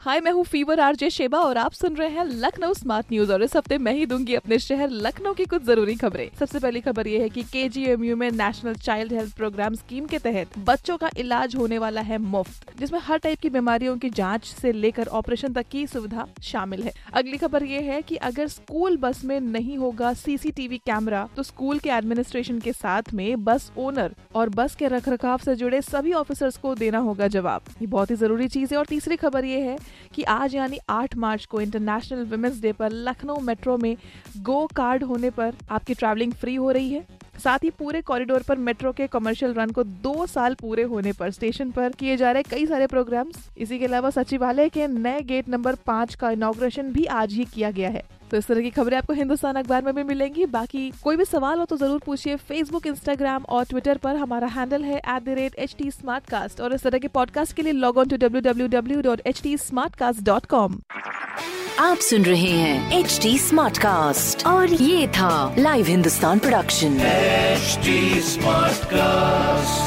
हाय, मैं हूँ fever RJ Sheba और आप सुन रहे हैं लखनऊ स्मार्ट न्यूज़ और इस हफ़्ते मैं ही दूँगी अपने शहर लखनऊ की कुछ ज़रूरी खबरें। सबसे पहली खबर ये है कि के में national child health program scheme के तहत बच्चों का इलाज होने वाला है मुफ़्त, जिसमें हर टाइप की बीमारियों की जाँच से लेकर ऑपरेशन तक की सुविधा शामिल है। अगली खबर ये है की अगर स्कूल बस में नहीं होगा सीसीटीवी कैमरा तो स्कूल के एडमिनिस्ट्रेशन के साथ में बस ओनर और बस के रखरखाव से जुड़े सभी ऑफिसर्स को देना होगा जवाब। ये बहुत ही ज़रूरी चीज़ है और तीसरी खबर ये है कि आज यानी 8 मार्च को इंटरनेशनल वुमेंस डे पर लखनऊ मेट्रो में गो कार्ड होने पर आपकी ट्रैवलिंग फ्री हो रही है। साथ ही पूरे कॉरिडोर पर मेट्रो के कमर्शियल रन को दो साल पूरे होने पर स्टेशन पर किए जा रहे कई सारे प्रोग्राम्स इसी के अलावा सचिवालय के नए गेट नंबर पाँच का इनोग्रेशन भी आज ही किया गया है। तो इस तरह की खबरें आपको हिंदुस्तान अखबार में भी मिलेंगी। बाकी कोई भी सवाल हो तो ज़रूर पूछिए फेसबुक इंस्टाग्राम और ट्विटर पर। हमारा हैंडल है at the rate H T और इस तरह के पॉडकास्ट के लिए log on to W W W dot H T dot com आप सुन रहे हैं एच डी स्मार्ट कास्ट और ये था live Hindustan production HD Smartcast.